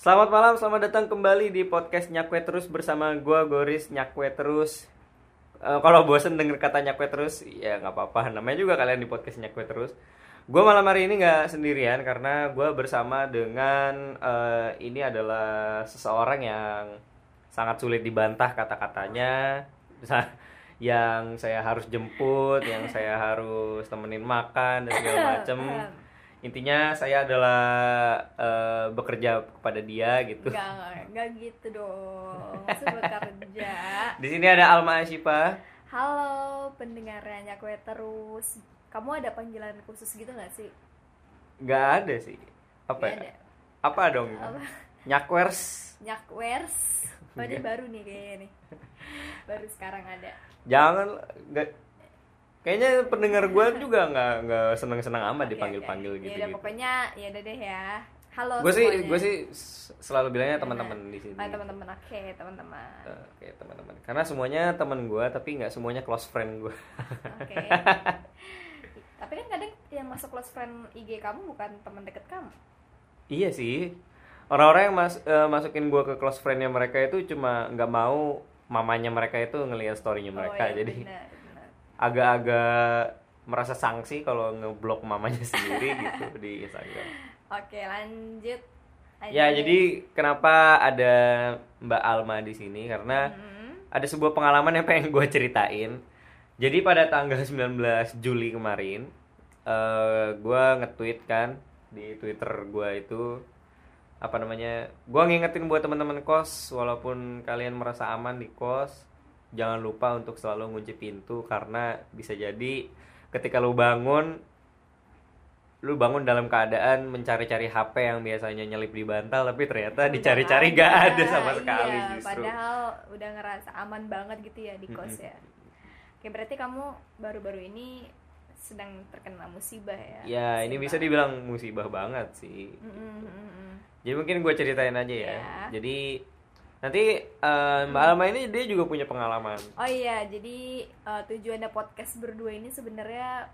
Selamat malam, selamat datang kembali di podcast Nyakwe Terus bersama gua Goris Nyakwe Terus. Eh, kalau bosen denger kata Nyakwe Terus, ya nggak apa-apa. Namanya juga kalian di podcast Nyakwe Terus. Gua malam hari ini nggak sendirian karena gua bersama dengan eh, ini adalah seseorang yang sangat sulit dibantah kata-katanya, yang saya harus jemput, yang saya harus temenin makan dan segala macem. Intinya saya adalah eh, bekerja kepada dia gitu. Enggak, enggak, enggak gitu dong. Maksud bekerja. Di sini ada Alma Ashifa. Halo pendengarnya kue terus. Kamu ada panggilan khusus gitu gak sih? Nggak ada sih. Apa Nggak ya? ada. Apa dong? Apa? Nyakwers. Nyakwers. Oh, baru nih kayaknya nih. Baru sekarang ada. Jangan nggak Kayaknya pendengar gue juga nggak nggak seneng-seneng amat Oke, dipanggil-panggil oke. gitu Ya udah pokoknya ya udah deh ya. Halo Gue sih gue sih selalu bilangnya teman-teman di sini. Oh, teman-teman. Oke, teman-teman. Eh, Oke teman-teman. Karena semuanya teman gue tapi nggak semuanya close friend gue. Oke. Tapi kan kadang yang masuk close friend IG kamu bukan teman deket kamu. iya sih. Orang-orang yang mas, eh, masukin gue ke close friendnya mereka itu cuma nggak mau mamanya mereka itu ngelihat storynya mereka. oh, iya, Jadi benar. Agak-agak merasa sanksi kalau ngeblok mamanya sendiri gitu di Instagram. Oke, lanjut. Lanjut Ya, jadi kenapa ada Mbak Alma di sini karena Hmm. ada sebuah pengalaman yang pengen gue ceritain. Jadi pada tanggal 19 Juli kemarin, eh gue nge-tweet kan di Twitter gue itu apa namanya? Gue ngingetin buat teman-teman kos, walaupun kalian merasa aman di kos, jangan lupa untuk selalu ngunci pintu karena bisa jadi ketika lu bangun lu bangun dalam keadaan mencari-cari HP yang biasanya nyelip di bantal tapi ternyata dicari-cari gak ada sama sekali iya, justru. Padahal udah ngerasa aman banget gitu ya di kos ya. Oke, berarti kamu baru-baru ini sedang terkena musibah ya? Ya, ini bisa Musibah. dibilang musibah banget sih. Mm. Jadi mungkin gue ceritain aja ya. Ya. Jadi nanti eh, Mbak Alma ini dia juga punya pengalaman. Oh iya, jadi eh, tujuannya podcast berdua ini sebenarnya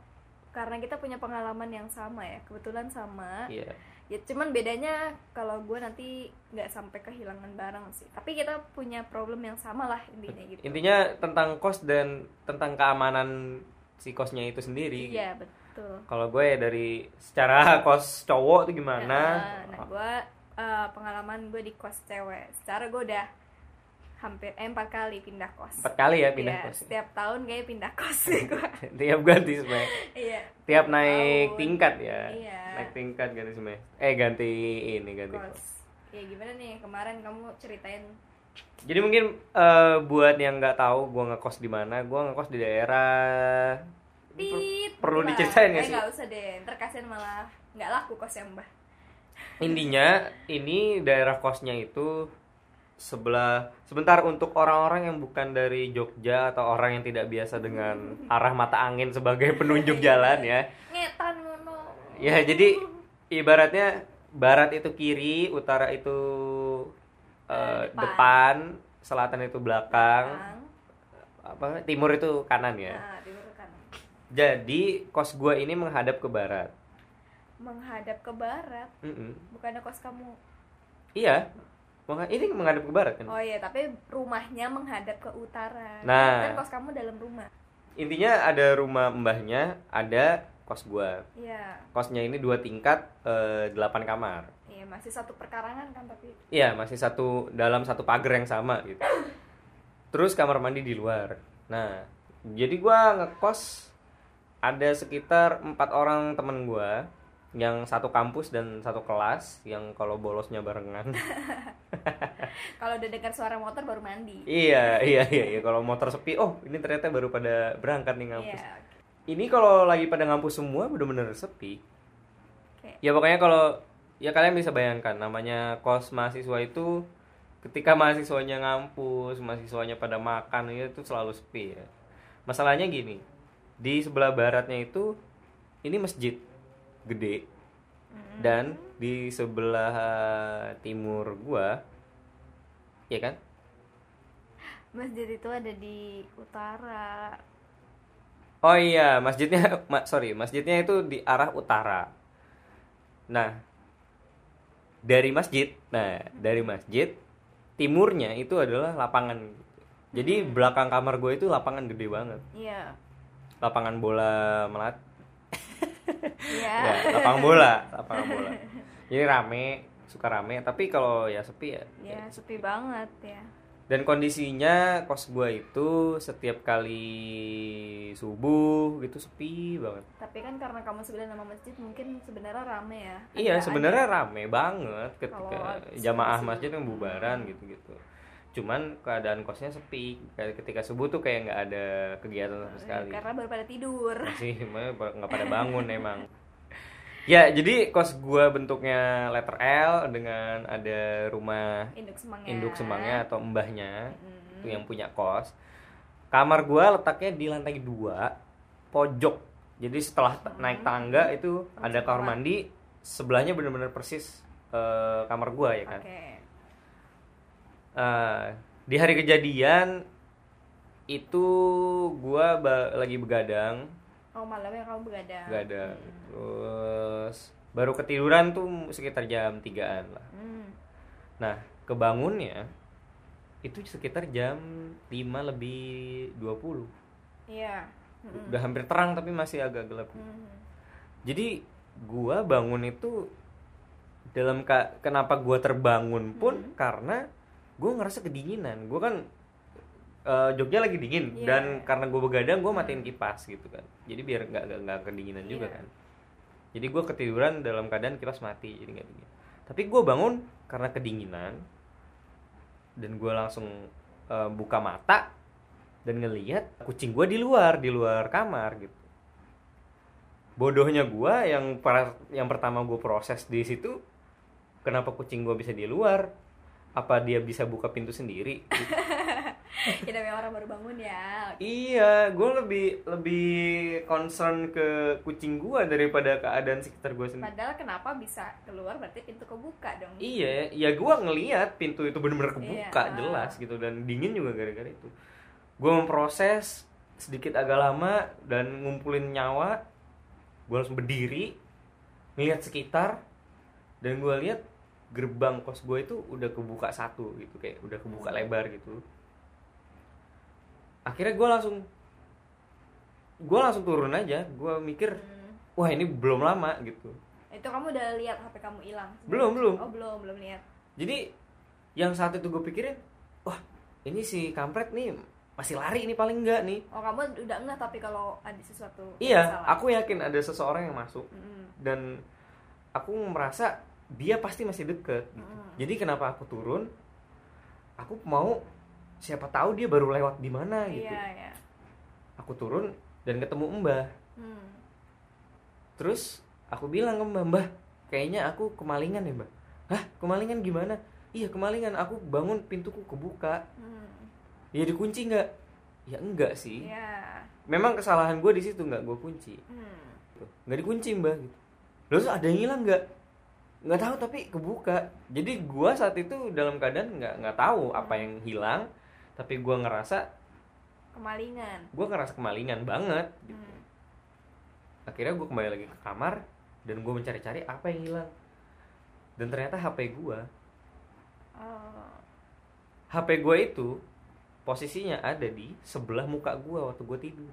karena kita punya pengalaman yang sama ya, kebetulan sama. Iya. Ya cuman bedanya kalau gue nanti nggak sampai kehilangan barang sih. Tapi kita punya problem yang sama lah intinya gitu. Intinya tentang kos dan tentang keamanan si kosnya itu sendiri. Iya betul. Kalau gue ya dari secara kos cowok tuh gimana? Nah, nah gue eh, pengalaman gue di kos cewek. Secara gue udah hampir eh, empat kali pindah kos. Empat kali ya pindah Iya, kos. Setiap tahun kayak pindah kos sih gue. Tiap ganti sebenarnya. iya. Tiap naik tahun. tingkat ya. Iya. Naik tingkat ganti sebenarnya. Eh ganti ini ganti kos. Kos. Ya gimana nih kemarin kamu ceritain Jadi mungkin eh, buat yang nggak tahu gue ngekos di mana, gue ngekos di daerah tit perlu diceritain nggak Eh, sih? nggak usah deh ntar kasihan malah nggak laku kos yang mbah Intinya ini daerah kosnya itu sebelah sebentar untuk orang-orang yang bukan dari Jogja atau orang yang tidak biasa dengan arah mata angin sebagai penunjuk jalan ya. ngetan ngono Ya jadi ibaratnya barat itu kiri, utara itu eh, Depan. depan, selatan itu belakang, apa timur itu kanan ya. nah timur kanan Jadi kos gua ini menghadap ke barat. Menghadap ke barat Mm-mm. bukannya kos kamu Iya. Ini menghadap ke barat kan. oh iya tapi rumahnya menghadap ke utara Nah. kan kos kamu dalam rumah Intinya ada rumah mbahnya, ada kos gua. iya Kosnya ini dua tingkat, eh, delapan kamar. iya masih satu perkarangan kan tapi Iya, masih satu dalam satu pagar yang sama gitu. Terus kamar mandi di luar. Nah, jadi gua ngekos ada sekitar empat orang temen gua yang satu kampus dan satu kelas yang kalau bolosnya barengan. kalau udah dengar suara motor baru mandi iya, iya, iya, iya. Kalau motor sepi, oh ini ternyata baru pada berangkat nih ngampus. iya Ini kalau lagi pada ngampus semua bener-bener sepi. oke Ya pokoknya kalau ya kalian bisa bayangkan namanya kos mahasiswa itu ketika mahasiswanya ngampus, mahasiswanya pada makan itu selalu sepi ya. Masalahnya gini, di sebelah baratnya itu ini masjid gede dan di sebelah timur gua ya kan? masjid itu ada di utara Oh iya, masjidnya ma- sorry, masjidnya itu di arah utara. Nah, dari masjid nah dari masjid timurnya itu adalah lapangan jadi belakang kamar gue itu lapangan gede banget Iya. lapangan bola melat Iya. ya, lapangan bola lapangan bola jadi rame suka rame tapi kalau ya sepi ya Ya, sepi banget ya. dan kondisinya kos gua itu setiap kali subuh gitu sepi banget Tapi kan karena kamu sebelah nama masjid mungkin sebenarnya rame ya. iya sebenarnya rame banget ketika jamaah masjid yang bubaran gitu gitu cuman keadaan kosnya sepi ketika subuh tuh kayak nggak ada kegiatan sama ada- sekali Karena baru pada tidur. masih nggak pada bangun emang ya jadi kos gua bentuknya letter L dengan ada rumah Induk semangnya. induk semangnya atau mbahnya Mm. itu yang punya kos kamar gua letaknya di lantai dua pojok jadi setelah ta- naik tangga itu ada kamar mandi sebelahnya bener-bener persis eh, kamar gua ya kan Oke. Eh, di hari kejadian itu gua ba- lagi begadang Oh malamnya kamu begadang. begadang terus baru ketiduran tuh sekitar jam 3an lah Hmm. Nah, kebangunnya itu sekitar jam 5 lebih 20. Iya. Mm-mm. Udah hampir terang tapi masih agak gelap. Hmm. Jadi gua bangun itu dalam ka- kenapa gua terbangun pun Hmm. karena gua ngerasa kedinginan. Gua kan eh, Jogja lagi dingin Iya. dan karena gua begadang gua matiin kipas gitu kan. Jadi biar nggak nggak- kedinginan juga Iya. kan. Jadi gua ketiduran dalam keadaan kipas mati jadi nggak dingin. Tapi gua bangun karena kedinginan dan gua langsung eh, buka mata dan ngelihat kucing gua di luar di luar kamar gitu bodohnya gua yang para, yang pertama gue proses di situ kenapa kucing gua bisa di luar apa dia bisa buka pintu sendiri ya namanya orang baru bangun ya. iya gue lebih lebih concern ke kucing gua daripada keadaan sekitar gua sendiri Padahal kenapa bisa keluar berarti pintu kebuka dong. iya ya gua ngeliat pintu itu bener-bener kebuka Iya. jelas gitu dan dingin juga gara-gara itu gua memproses sedikit agak lama dan ngumpulin nyawa gua langsung berdiri ngeliat sekitar dan gua lihat gerbang kos gue itu udah kebuka satu gitu kayak udah kebuka lebar gitu akhirnya gua langsung gua langsung turun aja gua mikir Hmm. wah ini belum lama gitu Itu kamu udah lihat HP kamu hilang? Belum, belum. Oh belum, belum lihat. Jadi yang saat itu gue pikirin, wah ini si kampret nih masih lari ini paling enggak nih. Oh kamu udah enggak tapi kalau ada sesuatu Iya, salah. aku yakin ada seseorang yang masuk Mm-mm. dan aku merasa dia pasti masih deket. gitu. Mm. Jadi kenapa aku turun? Aku mau siapa tahu dia baru lewat di mana gitu. Iya, iya. Aku turun dan ketemu Mbah. Hmm. Terus aku bilang ke Mbah, Mbah, kayaknya aku kemalingan ya Mbah. Hah, kemalingan gimana? Iya kemalingan, aku bangun pintuku kebuka. Hmm. Ya dikunci nggak? Ya enggak sih. Iya. Memang kesalahan gue di situ nggak gue kunci. Hmm. Nggak dikunci mbak. Gitu. Terus ada yang hilang nggak? Nggak tahu tapi kebuka. Jadi gue saat itu dalam keadaan nggak nggak tahu apa yang hilang. Tapi gue ngerasa Kemalingan. gue ngerasa kemalingan banget. Gitu. Hmm. Akhirnya gue kembali lagi ke kamar dan gue mencari-cari apa yang hilang. Dan ternyata HP gue, Oh. HP gue itu posisinya ada di sebelah muka gue waktu gue tidur.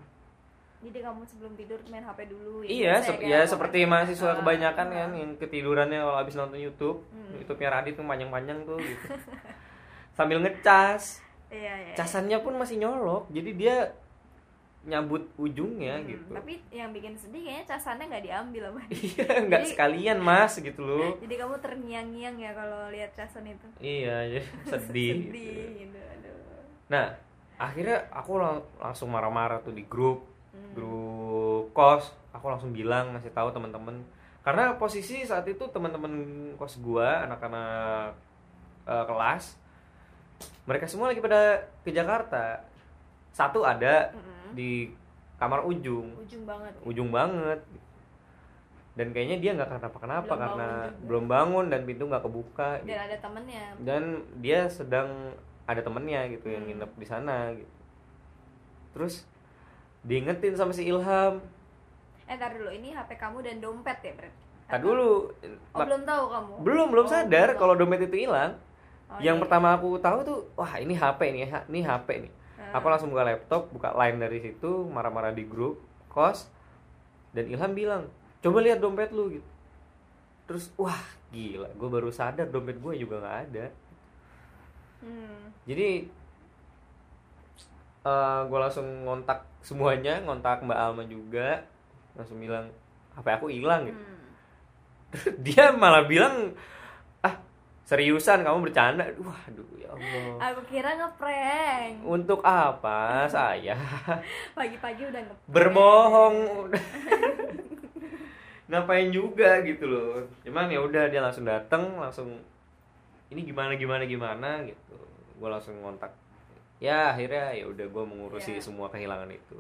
Jadi kamu sebelum tidur main HP dulu Iya, biasa sep- kan? ya seperti mahasiswa Ah, kebanyakan ah. kan yang ketidurannya kalau habis nonton YouTube, Hmm. YouTube-nya Radit tuh panjang-panjang tuh gitu. Sambil ngecas, Iya, iya. casannya pun masih nyolok, jadi dia nyabut ujungnya Hmm, gitu. Tapi yang bikin sedih kayaknya casannya nggak diambil sama dia. Iya, nggak Jadi- sekalian mas gitu loh. Jadi kamu terngiang-ngiang ya kalau lihat casan itu. Iya, ya, sedih. sedih gitu. gitu. Aduh. Nah, akhirnya aku lang- langsung marah-marah tuh di grup, Hmm. grup kos. Aku langsung bilang ngasih tahu teman-teman. Karena posisi saat itu teman-teman kos gua, anak-anak eh, kelas, mereka semua lagi pada ke Jakarta. Satu ada Mm-mm. di kamar ujung, Ujung banget. ujung banget. Dan kayaknya dia nggak kenapa-kenapa Belum karena bangun belum bangun dan pintu nggak kebuka. Dan gitu. ada temennya. Dan dia sedang ada temennya gitu yang Hmm. nginep di sana gitu. Terus diingetin sama si Ilham. Eh, tar dulu ini HP kamu dan dompet ya, Bret? tak dulu oh belum tahu kamu belum belum Oh, sadar belum. kalau dompet itu hilang Oh, yang iya. pertama aku tahu tuh wah ini HP nih ha- ini HP nih Hmm. aku langsung buka laptop buka line dari situ marah-marah di grup kos dan Ilham bilang coba lihat dompet lu gitu terus wah gila gue baru sadar dompet gue juga nggak ada Hmm. jadi gue langsung ngontak semuanya ngontak Mbak Alma juga. Langsung bilang HP aku hilang gitu. Hmm. dia malah bilang ah seriusan kamu bercanda. Waduh ya Allah. Aku kira ngeprank. Untuk apa saya? Pagi-pagi udah ngeprank. Berbohong. Ngapain juga gitu loh. Cuman ya udah dia langsung dateng langsung ini gimana gimana gimana? Gitu. Gue langsung ngontak ya akhirnya ya udah gue mengurusi Ya. semua kehilangan itu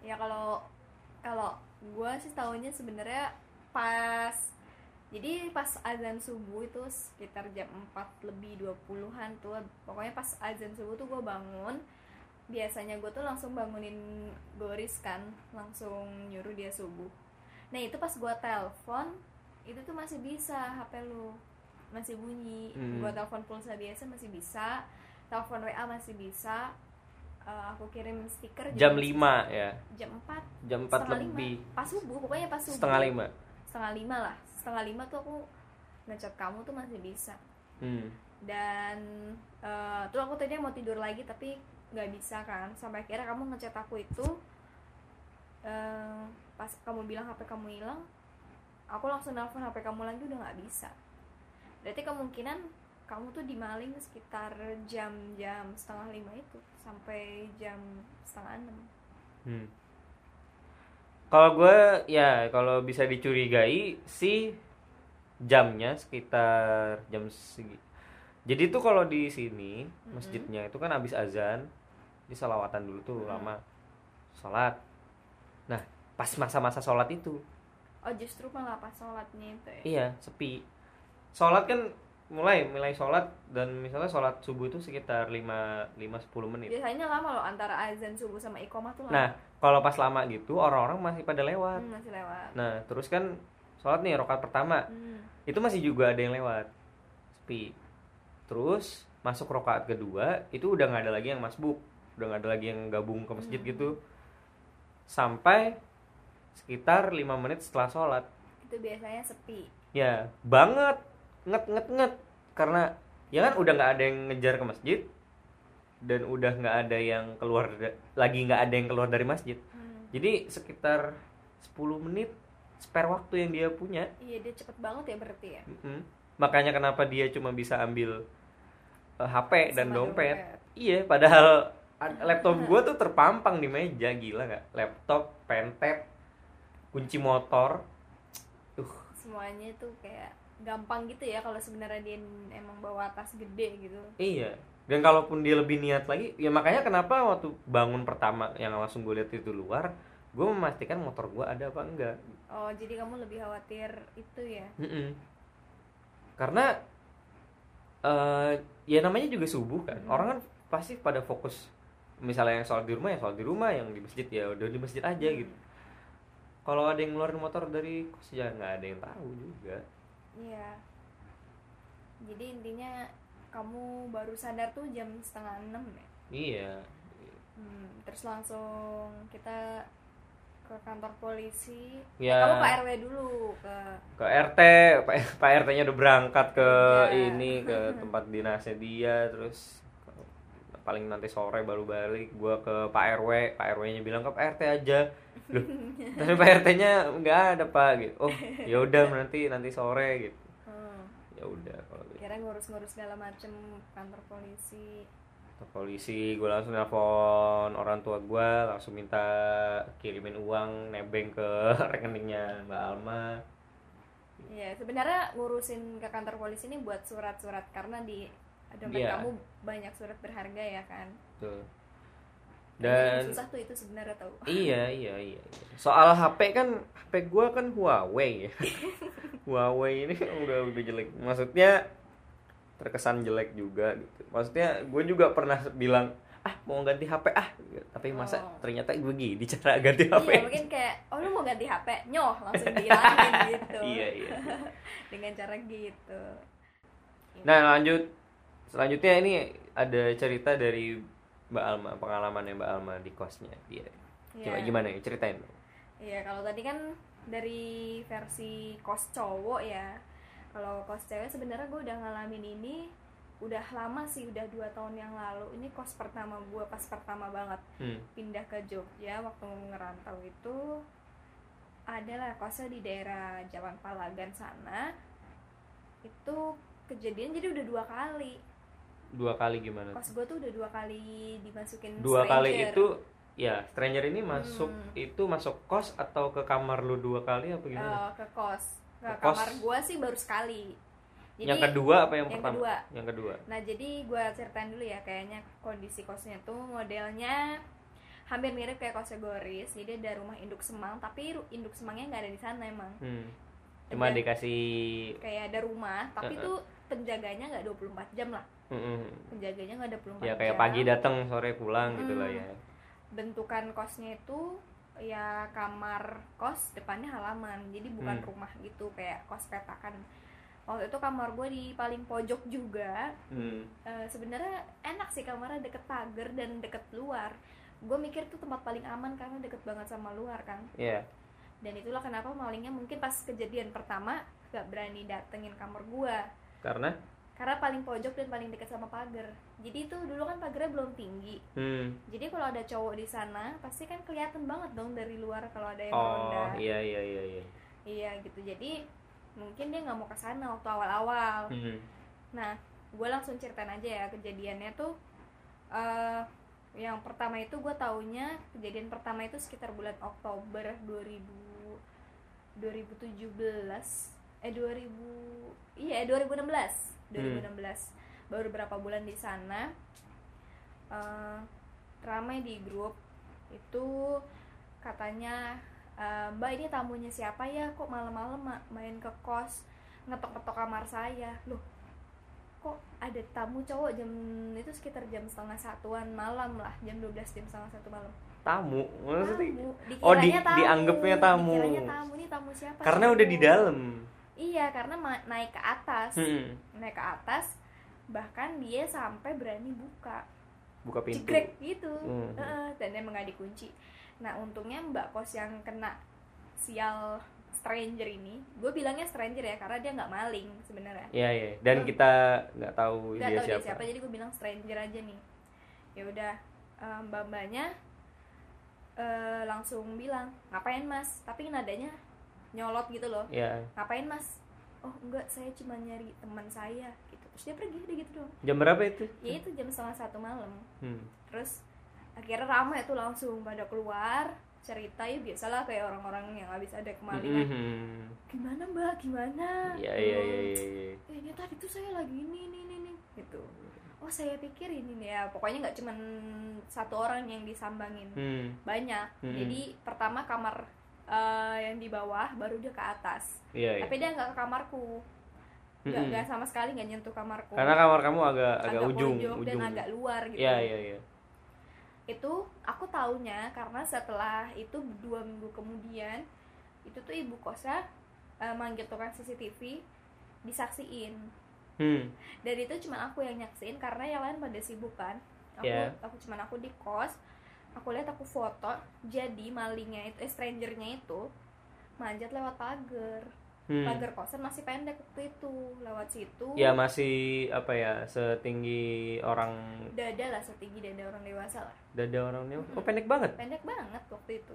ya kalau kalau gue sih tahunya sebenarnya pas jadi pas azan subuh itu sekitar jam 4 lebih 20-an tuh pokoknya pas azan subuh tuh gue bangun biasanya gue tuh langsung bangunin Goris kan langsung nyuruh dia subuh nah itu pas gue telepon itu tuh masih bisa HP lu masih bunyi Hmm. gue telepon pulsa biasa masih bisa telepon WA masih bisa. Eh, aku kirim stiker jam juga 5 masih ya. Jam 4 jam 4 setengah lebih. Lima. pas subuh pokoknya pas subuh. Setengah lima. Setengah lima lah. Setengah lima tuh aku ngechat kamu tuh masih bisa. Hmm. dan eh, tuh aku tadi mau tidur lagi tapi nggak bisa kan. Sampai akhirnya kamu ngechat aku itu eh, pas kamu bilang hp kamu hilang aku langsung nelfon hp kamu lagi udah nggak bisa. Berarti kemungkinan kamu tuh dimaling sekitar jam-jam setengah lima itu sampai jam setengah enam Hmm. Kalau gue ya kalau bisa dicurigai sih jamnya sekitar jam segi. Jadi tuh kalau di sini masjidnya itu kan habis azan, di salawatan dulu tuh Mm. lama sholat. Nah pas masa-masa sholat itu oh justru malah pas sholatnya itu ya iya sepi. Sholat kan mulai mulai sholat dan misalnya sholat subuh itu sekitar 5 5 10 menit. biasanya lama loh antara azan subuh sama iqomah tuh lama Nah kalau pas lama gitu orang-orang masih pada lewat. Hmm, masih lewat Nah, terus kan sholat nih rokat pertama, Hmm. itu masih juga ada yang lewat. Sepi. Terus masuk rokaat kedua, itu udah nggak ada lagi yang masbuk, udah nggak ada lagi yang gabung ke masjid Hmm. gitu. Sampai sekitar lima menit setelah sholat, itu biasanya sepi ya banget nget nget nget karena ya kan udah nggak ada yang ngejar ke masjid dan udah nggak ada yang keluar lagi nggak ada yang keluar dari masjid. Hmm. Jadi sekitar 10 menit spare waktu yang dia punya. iya dia cepet banget ya berarti ya Mm-mm. Makanya kenapa dia cuma bisa ambil eh, HP dan Sama dompet. Iya, padahal ad- laptop gua tuh terpampang di meja, gila nggak? Laptop, pentet, kunci motor. Uh, semuanya tuh kayak gampang gitu ya kalau sebenarnya dia emang bawa tas gede gitu iya. Dan kalaupun dia lebih niat lagi, ya makanya kenapa waktu bangun pertama yang langsung gue lihat itu luar, gue memastikan motor gua ada apa enggak. oh jadi kamu lebih khawatir itu ya Mm-mm. Karena eh ya namanya juga subuh kan. Mm. Orang kan pasti pada fokus misalnya yang sholat di rumah ya sholat di rumah, yang di masjid ya udah di masjid aja Hmm. gitu. Kalau ada yang ngeluarin motor dari kos ya nggak ada yang tahu juga. Iya jadi intinya kamu baru sadar tuh jam setengah enam ya Iya. Hmm, terus langsung kita ke kantor polisi Ya. kamu ke RW dulu ke Ke RT, Pak, Pak RT-nya udah berangkat ke Iya. ini ke tempat dinasnya dia terus paling nanti sore baru balik gua ke Pak RW Pak RW-nya bilang ke Pak RT aja. Loh, tapi Pak RT-nya nggak ada Pak gitu. Oh ya udah nanti nanti sore gitu. Hmm, ya udah kalau gitu. Kira ngurus-ngurus segala macem kantor polisi. Ke polisi gue langsung nelfon orang tua gue langsung minta kirimin uang nebeng ke rekeningnya Mbak Alma. Iya, sebenarnya ngurusin ke kantor polisi ini buat surat-surat karena di dompet Iya. kamu banyak surat berharga ya kan. Yang dan susah tuh itu sebenarnya tahu. iya iya iya iya. soal HP kan HP gue kan Huawei. Huawei ini kan udah udah jelek maksudnya terkesan jelek juga gitu maksudnya gue juga pernah bilang ah mau ganti HP ah tapi masa Oh. ternyata begini cara ganti HP Iya mungkin kayak oh lu mau ganti HP nyoh langsung dihilangin gitu iya iya dengan cara gitu nah lanjut selanjutnya ini ada cerita dari Mbak Alma pengalamannya Mbak Alma di kosnya dia. Coba Iya. gimana ya? Ceritain Iya kalau tadi kan dari versi kos cowok ya. Kalau kos cewek sebenarnya gue udah ngalamin ini udah lama sih udah dua tahun yang lalu. Ini kos pertama gue pas pertama banget hmm. pindah ke Jogja waktu ngerantau itu. Adalah kosnya di daerah Jalan Palagan sana. Itu kejadian jadi udah dua kali dua kali gimana kos gue tuh udah dua kali dimasukin dua kali stranger. itu ya stranger ini masuk Hmm. itu masuk kos atau ke kamar lu dua kali apa gimana Eh, ke kos ke, Ke kos. kamar gue sih baru sekali jadi yang kedua apa yang, yang pertama kedua. yang kedua Nah jadi gue ceritain dulu ya kayaknya kondisi kosnya tuh modelnya hampir mirip kayak kosnya Goris Jadi ada rumah induk semang tapi induk semangnya nggak ada di sana emang hmm. cuma Ada- dikasih Kayak ada rumah tapi Eh, eh. tuh penjaganya nggak 24 jam lah. Mm-mm. Penjaganya nggak ada 24 ya jam. kayak pagi datang sore pulang gitu lah Hmm. ya Bentukan kosnya itu ya kamar kos depannya halaman. Jadi bukan Hmm. rumah gitu kayak kos petakan. Waktu itu kamar gue di paling pojok juga. Hmm. Eh, sebenarnya enak sih kamarnya deket pagar dan deket luar. Gue mikir tuh tempat paling aman karena deket banget sama luar kan. Ya dan itulah kenapa malingnya mungkin pas kejadian pertama gak berani datengin kamar gue karena? Karena paling pojok dan paling deket sama pagar. Jadi itu dulu kan pagarnya belum tinggi. Hmm. jadi kalau ada cowok di sana pasti kan kelihatan banget dong dari luar kalau ada yang oh iya iya iya iya. Iya gitu. Jadi mungkin dia nggak mau ke sana waktu awal-awal. Hmm. Nah, gue langsung ceritain aja ya kejadiannya tuh. eh yang pertama itu gue taunya kejadian pertama itu sekitar bulan Oktober 2000 2017 eh 2000 iya 2016 2016 baru berapa bulan di sana eh ramai di grup. Itu katanya eh, mbak ini tamunya siapa ya? Kok malam-malam ma- main ke kos ngetok-ngetok kamar saya. Loh kok ada tamu cowok jam itu sekitar jam setengah satuan malam lah jam 12 jam setengah satu malam. Tamu? Maksudnya tamu. Oh, di- tamu. dianggapnya tamu. dikiranya tamu. Ini tamu siapa karena sih? udah di dalam iya karena naik ke atas hmm. naik ke atas bahkan dia sampai berani buka buka pintu cekrek gitu Hmm. Heeh, dan emang nggak dikunci nah untungnya mbak kos yang kena sial stranger ini gue bilangnya stranger ya karena dia nggak maling sebenarnya Iya iya. Dan Hmm. kita nggak tahu nggak dia tahu dia siapa. siapa jadi gue bilang stranger aja nih ya udah eh, mbak mbaknya eh, langsung bilang ngapain mas tapi nadanya nyolot gitu loh Iya. ngapain mas oh enggak saya cuma nyari teman saya gitu terus dia pergi udah gitu doang Jam berapa itu? ya itu jam setengah satu malam Hmm. terus akhirnya ramai tuh langsung pada keluar cerita ya biasalah kayak orang-orang yang habis ada kemalingan Mhm. gimana mbak gimana Iya iya iya iya. iya. eh ini tadi tuh saya lagi ini ini ini, ini gitu oh saya pikir ini nih ya pokoknya nggak cuman satu orang yang disambangin Hmm. banyak Hmm. jadi pertama kamar eh, yang di bawah baru dia ke atas Iya iya. tapi dia nggak ke kamarku nggak Mm-mm. nggak sama sekali nggak nyentuh kamarku Karena kamar kamu agak agak, ujung, pojok dan ujung. agak luar gitu Iya iya iya. itu aku taunya karena setelah itu dua minggu kemudian itu tuh ibu kosa eh, manggil tukang CCTV disaksiin Hmm. dan itu cuma aku yang nyaksiin karena yang lain pada sibuk kan aku Yeah. aku cuma aku di kos aku lihat aku foto jadi malingnya itu eh, strangernya itu manjat lewat pagar Hmm. pagar kosan masih pendek waktu itu lewat situ Ya masih apa ya setinggi orang dada lah setinggi dada orang dewasa lah dada orangnya. Oh pendek banget. pendek banget waktu itu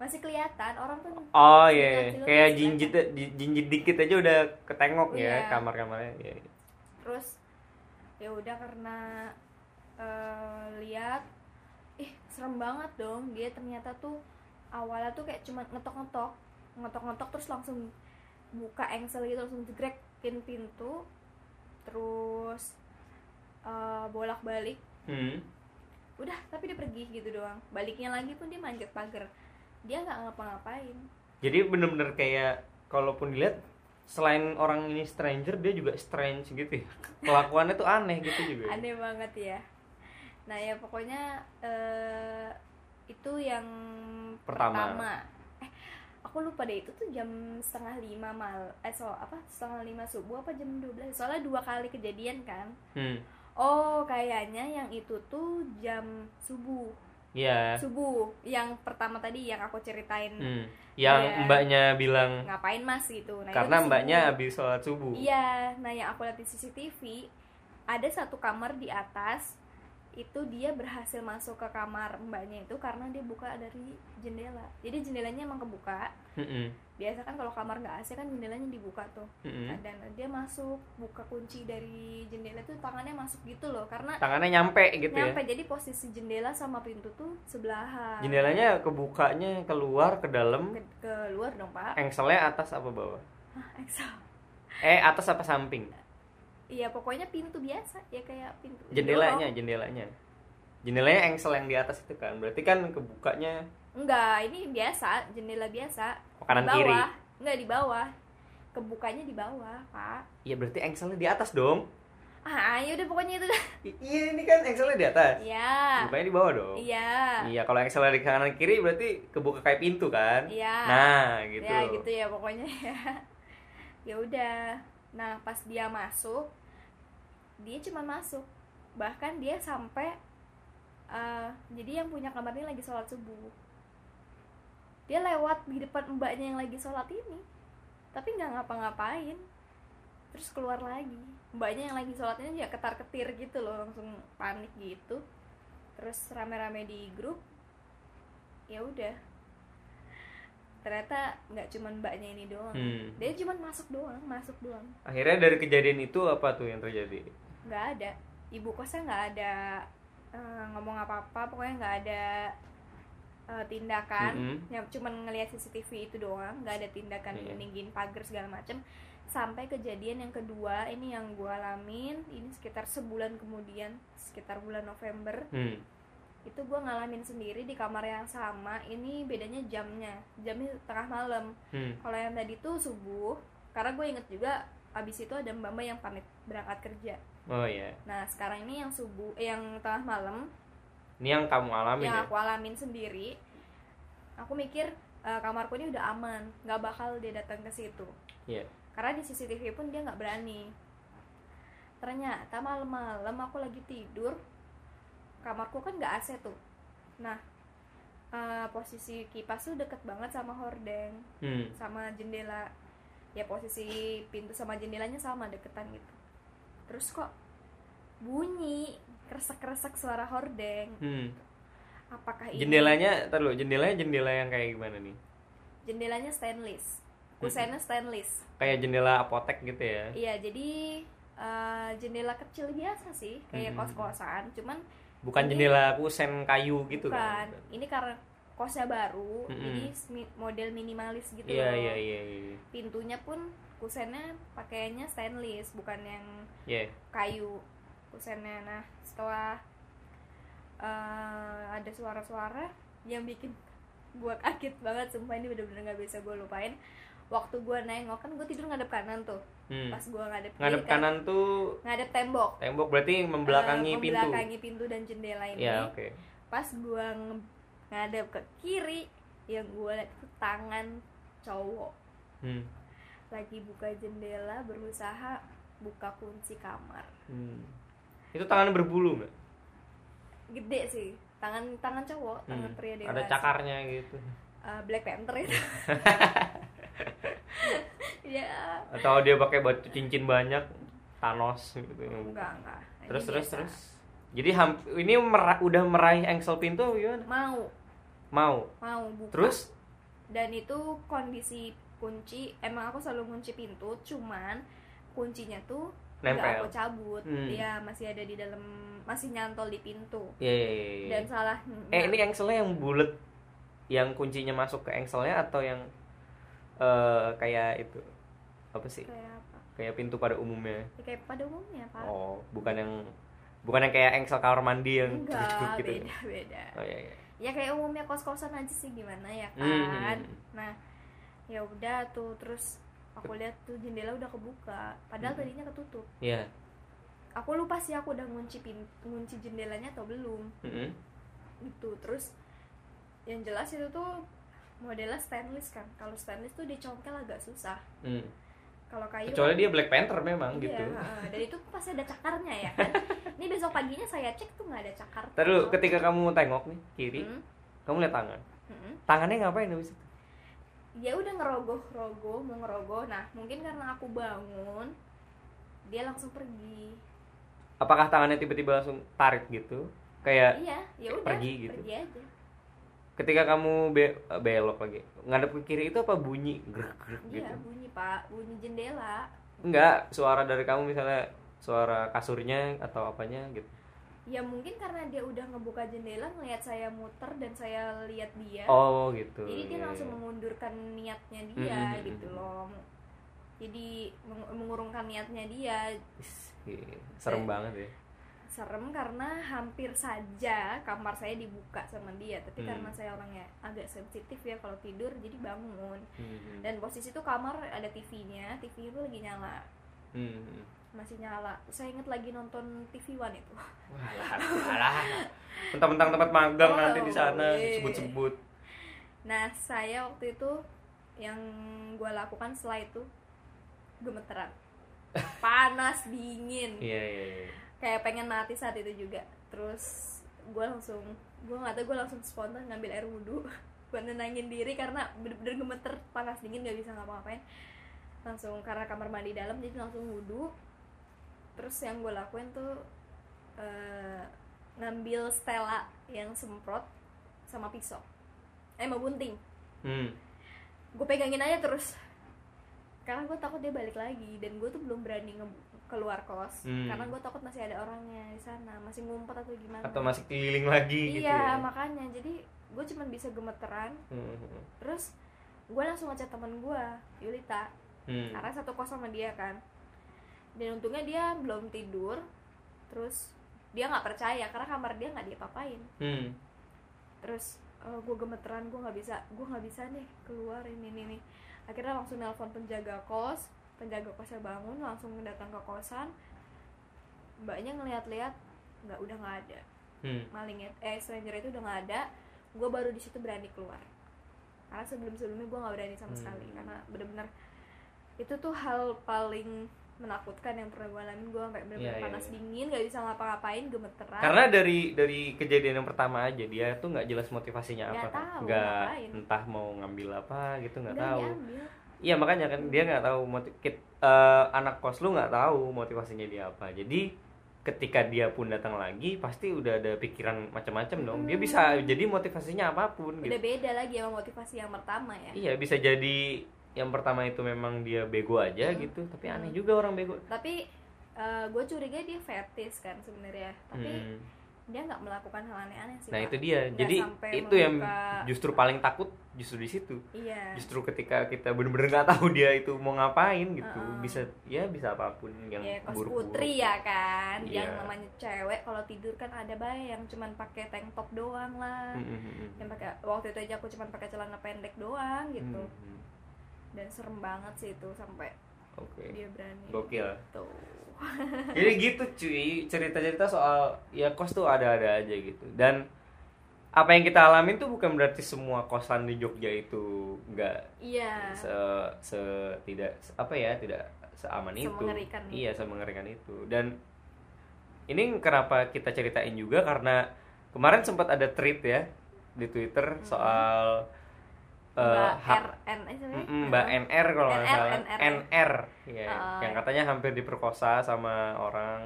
masih kelihatan orang tuh Oh iya, Silat-silat kayak jinjit jinjit dikit aja udah ketengok ya Iya. kamar-kamarnya. Iya. terus ya udah karena eh, lihat ih serem banget dong dia ternyata tuh awalnya tuh kayak cuma ngetok-ngetok ngetok-ngetok terus langsung buka engsel gitu langsung jegrekin pintu terus eh, bolak-balik Hmm. udah tapi dia pergi gitu doang baliknya lagi pun dia manjat pagar dia nggak ngapa-ngapain Jadi bener-bener kayak kalaupun dilihat selain orang ini stranger dia juga strange gitu ya. Kelakuannya tuh aneh gitu juga. ya. aneh banget ya nah ya pokoknya eh, itu yang Pertama. pertama. eh aku lupa deh itu tuh jam setengah lima mal eh so apa setengah lima subuh apa jam 12 soalnya dua kali kejadian kan Hmm. oh kayaknya yang itu tuh jam subuh Iya. subuh yang pertama tadi yang aku ceritain Hmm. Yang Iya. mbaknya bilang ngapain mas gitu nah, itu karena mbaknya subuh. habis sholat subuh. Iya, nah yang aku lihat di CCTV ada satu kamar di atas itu dia berhasil masuk ke kamar mbaknya itu karena dia buka dari jendela. Jadi jendelanya emang kebuka. Mm-mm. Biasa kan kalau kamar nggak AC kan jendelanya dibuka tuh. Nah, Dan dia masuk buka kunci dari jendela tuh tangannya masuk gitu loh karena Tangannya nyampe gitu nyampe ya. jadi posisi jendela sama pintu tuh sebelahan. Jendelanya kebukanya keluar ke dalam. ke, keluar dong pak. Engselnya atas apa bawah? Hah, Excel. Eh atas apa samping? Iya pokoknya pintu biasa ya kayak pintu. Jendelanya, dorong. jendelanya. Jendelanya engsel yang di atas itu kan. Berarti kan kebukanya Enggak, ini biasa, jendela biasa. oh, kanan di kiri. bawah. Enggak di bawah. Kebukanya di bawah, Pak. Iya berarti engselnya di atas dong. Ah, ya udah pokoknya itu dah. Iya ini kan engselnya di atas. Iya. Bukanya di bawah dong. Iya. Iya, kalau engselnya di kanan kiri berarti kebuka kayak pintu kan? Iya. Nah, gitu. Ya gitu ya pokoknya ya. Ya udah. Nah, pas dia masuk, dia cuma masuk. Bahkan dia sampai eh, jadi yang punya kamar ini lagi sholat subuh. Dia lewat di depan mbaknya yang lagi sholat ini, tapi nggak ngapa-ngapain. Terus keluar lagi. Mbaknya yang lagi sholat ini ya ketar-ketir gitu loh, langsung panik gitu. Terus rame-rame di grup, ya udah. Ternyata nggak cuman mbaknya ini doang. Hmm. Dia cuma masuk doang, masuk doang. Akhirnya dari kejadian itu apa tuh yang terjadi? Nggak ada ibu kosnya nggak ada eh, ngomong apa-apa pokoknya nggak ada eh, tindakan Mm-mm. yang cuman ngelihat CCTV itu doang nggak ada tindakan Iya. ninggin pagar segala macem sampai kejadian yang kedua ini yang gue alamin ini sekitar sebulan kemudian sekitar bulan November Hmm. itu gue ngalamin sendiri di kamar yang sama ini bedanya jamnya jamnya tengah malam Hmm. kalau yang tadi tuh subuh karena gue inget juga abis itu ada mbak mbak yang pamit berangkat kerja Oh iya. Nah sekarang ini yang subuh, eh, yang tengah malam, Ini yang kamu alami yang ya? aku alamin sendiri, aku mikir eh, kamarku ini udah aman, nggak bakal dia datang ke situ. Iya. Karena di CCTV pun dia nggak berani. Ternyata malam-malam aku lagi tidur, kamarku kan nggak AC tuh. Nah eh, posisi kipas tuh deket banget sama hordeng, Hmm. sama jendela. Ya posisi pintu sama jendelanya sama deketan gitu. Terus kok bunyi kresek-kresek suara hordeng. Hmm. Apakah ini Jendelanya, ntar dulu, jendelanya jendela yang kayak gimana nih? jendelanya stainless? Kusennya stainless. Kayak jendela apotek gitu ya? Iya, jadi eh, jendela kecil biasa sih, kayak Hmm. kos-kosan, cuman Bukan Ini- jendela kusen kayu gitu bukan. kan? Ini karena kosnya baru, Mm-mm. jadi smi- model minimalis gitu Iya, loh. iya, iya, iya. Pintunya pun kusennya pakainya stainless, bukan yang Iya. kayu kusennya. Nah, setelah eh, ada suara-suara yang bikin gua kaget banget, sumpah ini bener-bener nggak bisa gue lupain. Waktu gua nengok kan gue tidur ngadep kanan tuh, Hmm. pas gua ngadep Ngadep kiri kan, kanan tuh ngadep tembok. tembok berarti membelakangi pintu. membelakangi pintu dan jendela ini. Iya, oke. Pas gua nge- ngadep ke kiri, yang gua lihat itu tangan cowok Hmm. lagi buka jendela berusaha buka kunci kamar. Hmm. Itu tangan berbulu nggak? Gede sih, tangan tangan cowok, tangan Hmm. pria dewasa. Ada cakarnya gitu. Eh, Black Panther itu. ya, Atau dia pakai batu cincin banyak, Thanos gitu. enggak enggak. Ini Terus terus biasa. terus. Jadi ini mera- udah meraih engsel pintu gimana? Mau, Mau. mau buka. Terus dan itu kondisi kunci emang aku selalu kunci pintu cuman kuncinya tuh Nempel. aku cabut Hmm. dia masih ada di dalam masih nyantol di pintu Iya, iya, iya, iya. dan salah Eh ini engselnya yang bulat yang kuncinya masuk ke engselnya atau yang eh kayak itu apa sih kayak apa kayak pintu pada umumnya Ya, kayak pada umumnya pak oh bukan yang bukan yang kayak engsel kamar mandi yang enggak cuk-cuk gitu beda beda oh iya iya ya kayak umumnya kos kosan aja sih gimana ya kan Hmm. nah ya udah tuh terus aku lihat tuh jendela udah kebuka padahal Hmm. tadinya ketutup Iya. aku lupa sih aku udah ngunci pin ngunci jendelanya atau belum Mm-mm. gitu terus yang jelas itu tuh modelnya stainless kan kalau stainless tuh dicongkel agak susah Hmm. kalau kayu kecuali kan- dia Black Panther memang iya, gitu dan itu pasti ada cakarnya ya kan ini besok paginya saya cek tuh nggak ada cakar. Terus ketika kamu tengok nih kiri Hmm, kamu lihat tangan. Hmm. tangannya ngapain habis itu? Dia udah ngerogoh rogoh mau ngerogoh. Nah mungkin karena aku bangun dia langsung pergi. Apakah tangannya tiba-tiba langsung tarik gitu? Kayak iya ya udah pergi gitu. aja. Ketika kamu be- belok lagi ngadep ke kiri itu apa bunyi grek grek gitu? iya bunyi pak. Bunyi jendela. Enggak suara dari kamu misalnya suara kasurnya atau apanya gitu ya mungkin karena dia udah ngebuka jendela ngelihat saya muter dan saya lihat dia oh gitu jadi dia iya, langsung iya. mengundurkan niatnya dia Mm-mm. gitu loh jadi meng- mengurungkan niatnya dia iya, serem Eh. banget ya serem karena hampir saja kamar saya dibuka sama dia tapi Hmm. karena saya orangnya agak sensitif ya kalau tidur jadi bangun Hmm. dan posisi itu kamar ada TV-nya TV itu lagi nyala Hmm. Masih nyala saya inget lagi nonton TV One itu Walah, walah. Mentang-mentang tempat magang Oh, nanti di sana iya. sebut-sebut. nah saya waktu itu yang gue lakukan setelah itu gemeteran panas dingin Iya iya iya. kayak pengen mati saat itu juga terus gue langsung gue nggak tahu gue langsung spontan ngambil air wudhu buat nenangin diri karena bener-bener gemeter panas dingin gak bisa ngapa-ngapain langsung karena kamar mandi dalam jadi langsung wudhu terus yang gue lakuin tuh eh, ngambil stella yang semprot sama pisau eh mau gunting Hmm. gue pegangin aja terus karena gue takut dia balik lagi dan gue tuh belum berani nge- keluar kos Hmm. karena gue takut masih ada orangnya di sana masih ngumpet atau gimana Atau masih keliling lagi gitu iya ya. makanya jadi gue cuman bisa gemeteran Hmm. terus gue langsung ngechat temen gue Yulita Hmm. karena satu kos sama dia kan dan untungnya dia belum tidur terus dia nggak percaya karena kamar dia nggak diapa-apain Hmm. terus gue gemeteran gue nggak bisa gue nggak bisa nih keluar ini ini nih akhirnya langsung nelpon penjaga kos penjaga kosnya bangun langsung datang ke kosan mbaknya ngeliat-liat nggak udah nggak ada Hmm. malingnya eh stranger itu udah nggak ada gue baru di situ berani keluar karena sebelum sebelumnya gue nggak berani sama Hmm. sekali karena bener-bener itu tuh hal paling menakutkan yang pernah gue alamin gue sampai bener-bener Iya, iya, panas iya. dingin nggak bisa ngapa-ngapain gemeteran Karena dari dari kejadian yang pertama aja dia tuh nggak jelas motivasinya Nggak apa tahu Nggak entah mau ngambil apa gitu nggak tahu. Iya makanya kan dia nggak tahu motiv kit- eh, anak kos lu nggak tahu motivasinya dia apa. Jadi ketika dia pun datang lagi pasti udah ada pikiran macam-macam dong. Dia Hmm. bisa jadi motivasinya apa pun gitu. udah beda lagi sama motivasi yang pertama ya Iya bisa jadi yang pertama itu memang dia bego aja Hmm. gitu. Tapi Hmm. aneh juga orang bego. tapi gue curiga dia fetish kan sebenarnya tapi Hmm. dia nggak melakukan hal aneh-aneh sih Nah Pak. itu dia. Nggak Jadi itu yang justru paling takut justru di situ. iya Justru ketika kita bener-bener nggak tahu dia itu mau ngapain gitu. Heeh. Bisa ya bisa apa pun yang ya kos buruk-buruk. putri ya kan Iya. yang namanya cewek kalau tidur kan ada bayi yang cuman pakai tank top doang lah Hmm, hmm, yang pakai waktu itu aja aku cuman pakai celana pendek doang gitu Hmm, hmm. Dan serem banget sih itu sampai Oke. dia berani Gokil. tuh Jadi gitu cuy, cerita-cerita soal ya kos tuh ada-ada aja gitu. Dan apa yang kita alamin tuh bukan berarti semua kosan di Jogja itu enggak iya se, se tidak se- apa ya, tidak seaman itu. Iya, semengerikan itu. Dan ini kenapa kita ceritain juga karena kemarin sempat ada tweet ya di Twitter soal eh, Mbak RN eh, ya? Mm-mm, Mbak NR kalau nggak NR, salah NR. NR ya, Oh, yang iya. katanya hampir diperkosa sama orang.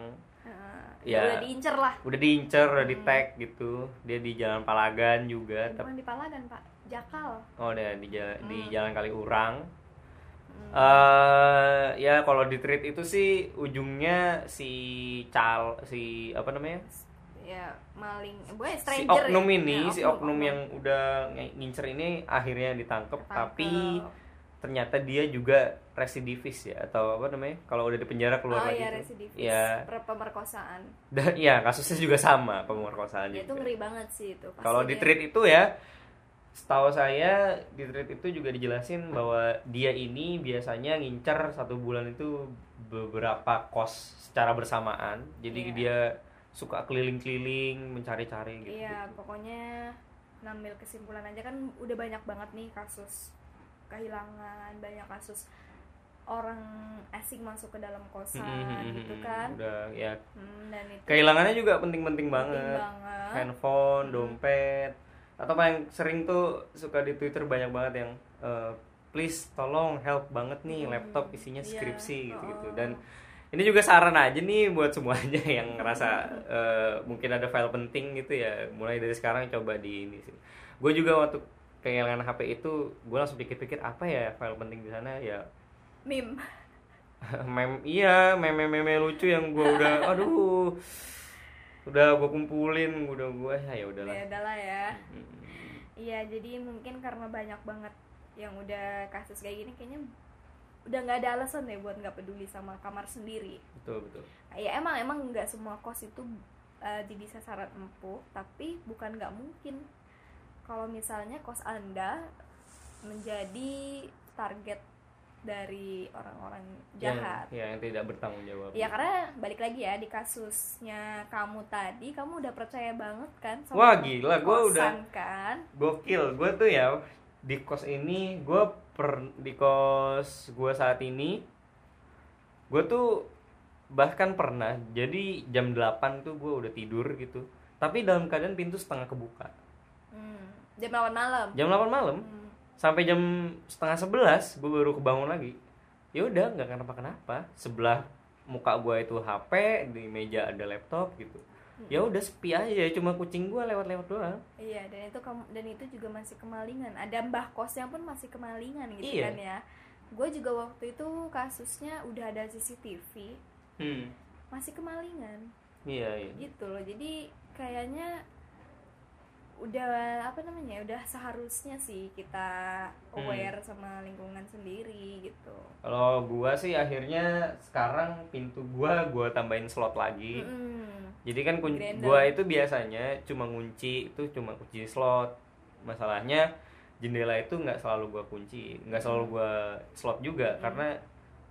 Iya. udah diincer lah udah diincer udah di Hmm. tag gitu dia di Jalan Palagan juga bukan di Palagan pak Jakal oh udah di jalan di Hmm. Jalan Kaliurang Hmm. eh ya kalau di tweet itu sih ujungnya si cal si apa namanya ya maling eh, gue si stranger oknum ya? ini Ya, si oknum yang udah ngincer ini akhirnya ditangkep tapi ternyata dia juga residivis ya atau apa namanya kalau udah di penjara keluar oh lagi tuh. residivis per- pemerkosaan dan ya kasusnya juga sama pemerkosaan ya itu juga. ngeri banget sih itu kalau di tweet itu ya setahu saya di thread itu juga dijelasin bahwa dia ini biasanya ngincar satu bulan itu beberapa kos secara bersamaan jadi Iya. dia suka keliling-keliling mencari-cari gitu, iya gitu. pokoknya ngambil kesimpulan aja kan udah banyak banget nih kasus kehilangan banyak kasus orang asing masuk ke dalam kosan gitu kan udah ya Hmm, dan itu kehilangannya juga penting-penting penting banget banget handphone Hmm. dompet atau apa yang sering tuh suka di twitter banyak banget yang eh, please tolong help banget nih Hmm, laptop isinya iya. skripsi gitu gitu Oh. dan ini juga saran aja nih buat semuanya yang ngerasa eh, mungkin ada file penting gitu ya. Mulai dari sekarang coba di ini sih. Gue juga waktu kehilangan HP itu gue langsung pikir-pikir apa ya file penting di sana? Ya meme. Mem iya meme meme lucu yang gue udah aduh udah gue kumpulin udah gue ya ya udahlah. Ya udahlah ya. Iya jadi mungkin karena banyak banget yang udah kasus kayak gini kayaknya udah nggak ada alasan deh buat nggak peduli sama kamar sendiri. Betul betul. Ya emang emang nggak semua kos itu eh, jadi sasaran empuk tapi bukan nggak mungkin. Kalau misalnya kos anda menjadi target dari orang-orang jahat. yang, ya yang tidak bertanggung jawab. Ya karena balik lagi ya di kasusnya kamu tadi kamu udah percaya banget kan Wah, gila, kosan udah- kan? gokil. Gue tuh ya di kos ini gue per di kos gue saat ini gue tuh bahkan pernah jadi jam 8 tuh gue udah tidur gitu. Tapi dalam keadaan pintu setengah kebuka. Hmm, jam 8 malam? Jam 8 malam. Hmm, sampai jam setengah 11 gue baru kebangun lagi. Ya udah nggak kenapa kenapa sebelah muka gue itu HP di meja ada laptop gitu ya udah sepi aja cuma kucing gue lewat-lewat doang. Iya dan itu dan itu juga masih kemalingan. Ada mbah kosnya pun masih kemalingan gitu Iya. kan ya. Gue juga waktu itu kasusnya udah ada CCTV hmm. Masih kemalingan. Iya iya. Gitu loh jadi kayaknya udah apa namanya udah seharusnya sih kita Hmm. aware sama lingkungan sendiri gitu Kalau gua sih akhirnya sekarang pintu gua gua tambahin slot lagi. Mm-mm. Jadi kan kun- Grinder. gua itu biasanya cuma ngunci itu cuma kunci slot. Masalahnya jendela itu nggak selalu gua kunci, nggak selalu gua slot juga karena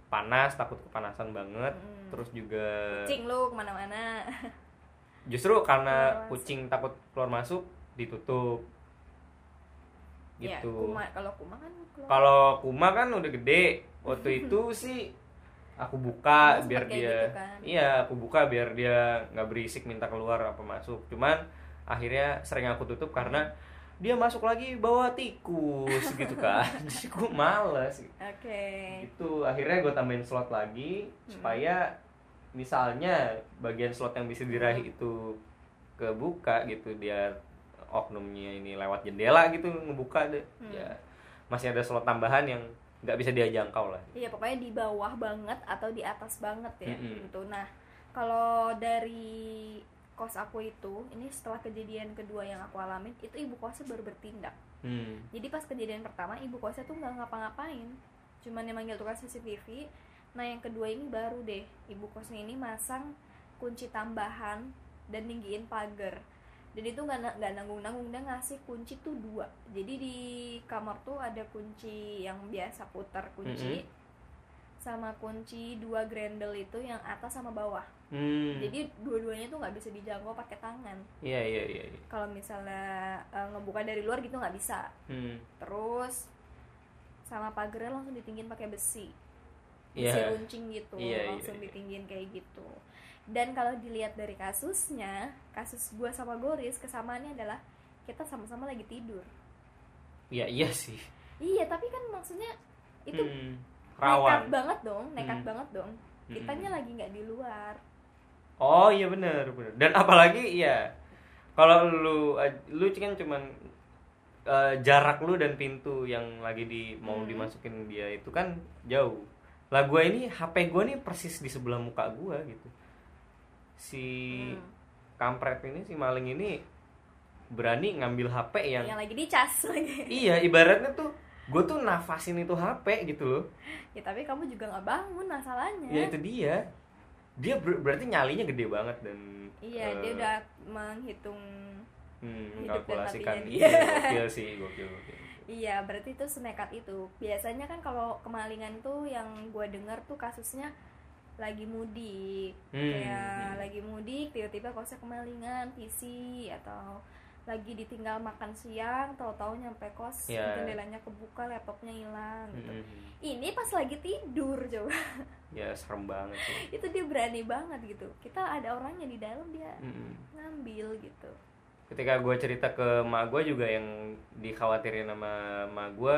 panas takut kepanasan banget. Mm. Terus juga kucing lu ke mana-mana justru karena Keluar masuk. kucing takut keluar masuk ditutup. ya Gitu. kuma kalau kuma kan. Kalau Kuma kan udah gede. Waktu itu sih aku buka biar dia gitu kan? Iya, aku buka biar dia nggak berisik minta keluar apa masuk. Cuman akhirnya sering aku tutup karena dia masuk lagi bawa tikus gitu kan. Jadi gue males. oke Itu akhirnya gue tambahin slot lagi Hmm. supaya misalnya bagian slot yang bisa diraih itu kebuka gitu dia oknumnya ini lewat jendela gitu ngebuka deh Hmm. ya masih ada slot tambahan yang nggak bisa dia jangkau lah Iya pokoknya di bawah banget atau di atas banget ya Mm-mm. gitu. Nah kalau dari kos aku itu, ini setelah kejadian kedua yang aku alamin, itu ibu kosnya baru bertindak. hmm. Jadi pas kejadian pertama ibu kosnya tuh nggak ngapa-ngapain, cuman yang manggil tukang CCTV. Nah yang kedua ini baru deh, ibu kosnya ini masang kunci tambahan dan tinggiin pagar. Dan itu nggak nggak nanggung-nanggung dia ngasih kunci tuh dua. Jadi di kamar tuh ada kunci yang biasa putar kunci, sama kunci dua grendel itu yang atas sama bawah. Hmm. Jadi dua-duanya tuh nggak bisa dijangkau pakai tangan. iya iya iya iya. Kalau misalnya eh, ngebuka dari luar gitu nggak bisa hmm. terus sama pagarnya langsung ditinggiin pakai besi besi Iya. runcing gitu Iya, langsung ditinggiin kayak gitu dan kalau dilihat dari kasusnya kasus gua sama Goris kesamaannya adalah kita sama-sama lagi tidur iya iya sih iya tapi kan maksudnya itu Hmm. nekat rawan banget dong nekat Hmm. banget dong Hmm. kitanya lagi nggak di luar oh iya bener bener dan apalagi iya kalau lu lu kan cuman eh, jarak lu dan pintu yang lagi di mau Hmm. dimasukin dia itu kan jauh lah gua ini HP gua nih persis di sebelah muka gua gitu si Hmm. kampret ini si maling ini berani ngambil HP yang yang lagi dicas lagi. Iya ibaratnya tuh gue tuh nafasin itu HP gitu loh. Ya tapi kamu juga nggak bangun masalahnya. Ya itu dia. Dia ber- berarti nyalinya gede banget dan Iya, eh, dia udah menghitung hmm, hidup kalkulasikan iya gokil sih gokil gokil. Iya, berarti itu senekat itu. Biasanya kan kalau kemalingan tuh yang gue dengar tuh kasusnya lagi mudik, Hmm, kayak hmm. lagi mudik tiba-tiba kosnya kemalingan, PC atau lagi ditinggal makan siang, tahu-tahu nyampe kos Iya. jendelanya kebuka, laptopnya hilang gitu. Mm-mm. Ini pas lagi tidur coba, ya serem banget sih itu dia berani banget gitu. Kita ada orangnya di dalam dia Mm-mm. ngambil gitu. ketika gue cerita ke mak gue juga yang dikhawatirin sama mak gue